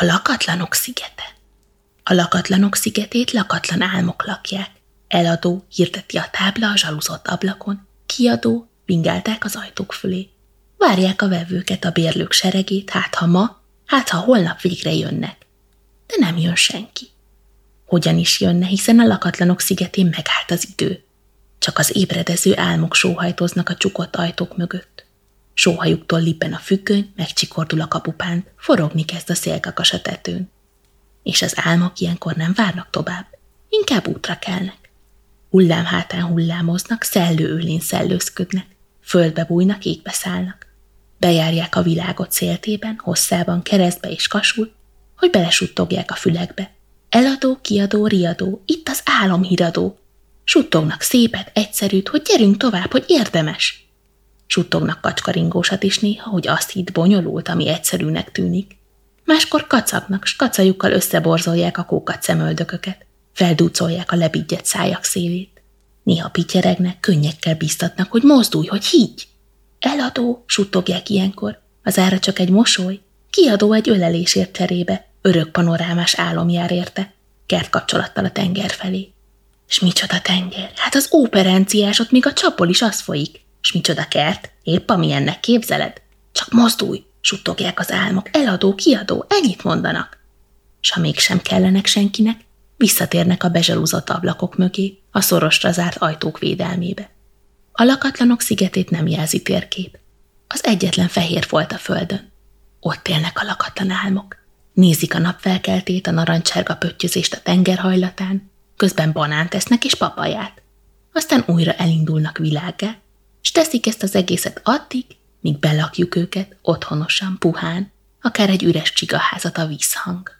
A lakatlanok szigete. A lakatlanok szigetét lakatlan álmok lakják. Eladó hirdeti a tábla a zsaluzott ablakon, kiadó vingálták az ajtók fölé. Várják a vevőket, a bérlők seregét, hát ha ma, hát ha holnap végre jönnek. De nem jön senki. Hogyan is jönne, hiszen a lakatlanok szigetén megállt az idő. Csak az ébredező álmok sóhajtoznak a csukott ajtók mögött. Sóhajuktól lippen a függöny, megcsikordul a kapupán, forogni kezd a szélkakas a tetőn. És az álmok ilyenkor nem várnak tovább, inkább útra kelnek. Hullám hátán hullámoznak, szellő őlén szellőzködnek, földbe bújnak, égbe szállnak. Bejárják a világot széltében, hosszában, keresztbe és kasul, hogy belesuttogják a fülekbe. Eladó, kiadó, riadó, itt az álomhíradó. Suttognak szépet, egyszerűt, hogy gyerünk tovább, hogy érdemes. Suttognak kacskaringósat is néha, hogy azt hitt bonyolult, ami egyszerűnek tűnik. Máskor kacagnak, s kacajukkal összeborzolják a kókat szemöldököket, feldúcolják a lebigyedt szájak szélét. Néha pityeregnek, könnyekkel biztatnak, hogy mozdulj, hogy higgy. Eladó, suttogják ilyenkor, az ára csak egy mosoly, kiadó egy ölelésért cserébe, örök panorámás álom jár érte, kert kapcsolattal a tenger felé. S micsoda tenger, hát az óperenciás ott még a csapol is az folyik. S micsoda kert, épp amilyennek képzeled. Csak mozdulj, suttogják az álmok, eladó, kiadó, ennyit mondanak. S ha mégsem kellenek senkinek, visszatérnek a bezsalúzott ablakok mögé, a szorosra zárt ajtók védelmébe. A lakatlanok szigetét nem jelzi térkép. Az egyetlen fehér volt a földön. Ott élnek a lakatlan álmok. Nézik a napfelkeltét, a narancsárga pöttyözést a tengerhajlatán, közben banánt esznek és papaját. Aztán újra elindulnak világgá, s teszik ezt az egészet addig, míg belakjuk őket otthonosan, puhán, akár egy üres csigaházat a vízhang.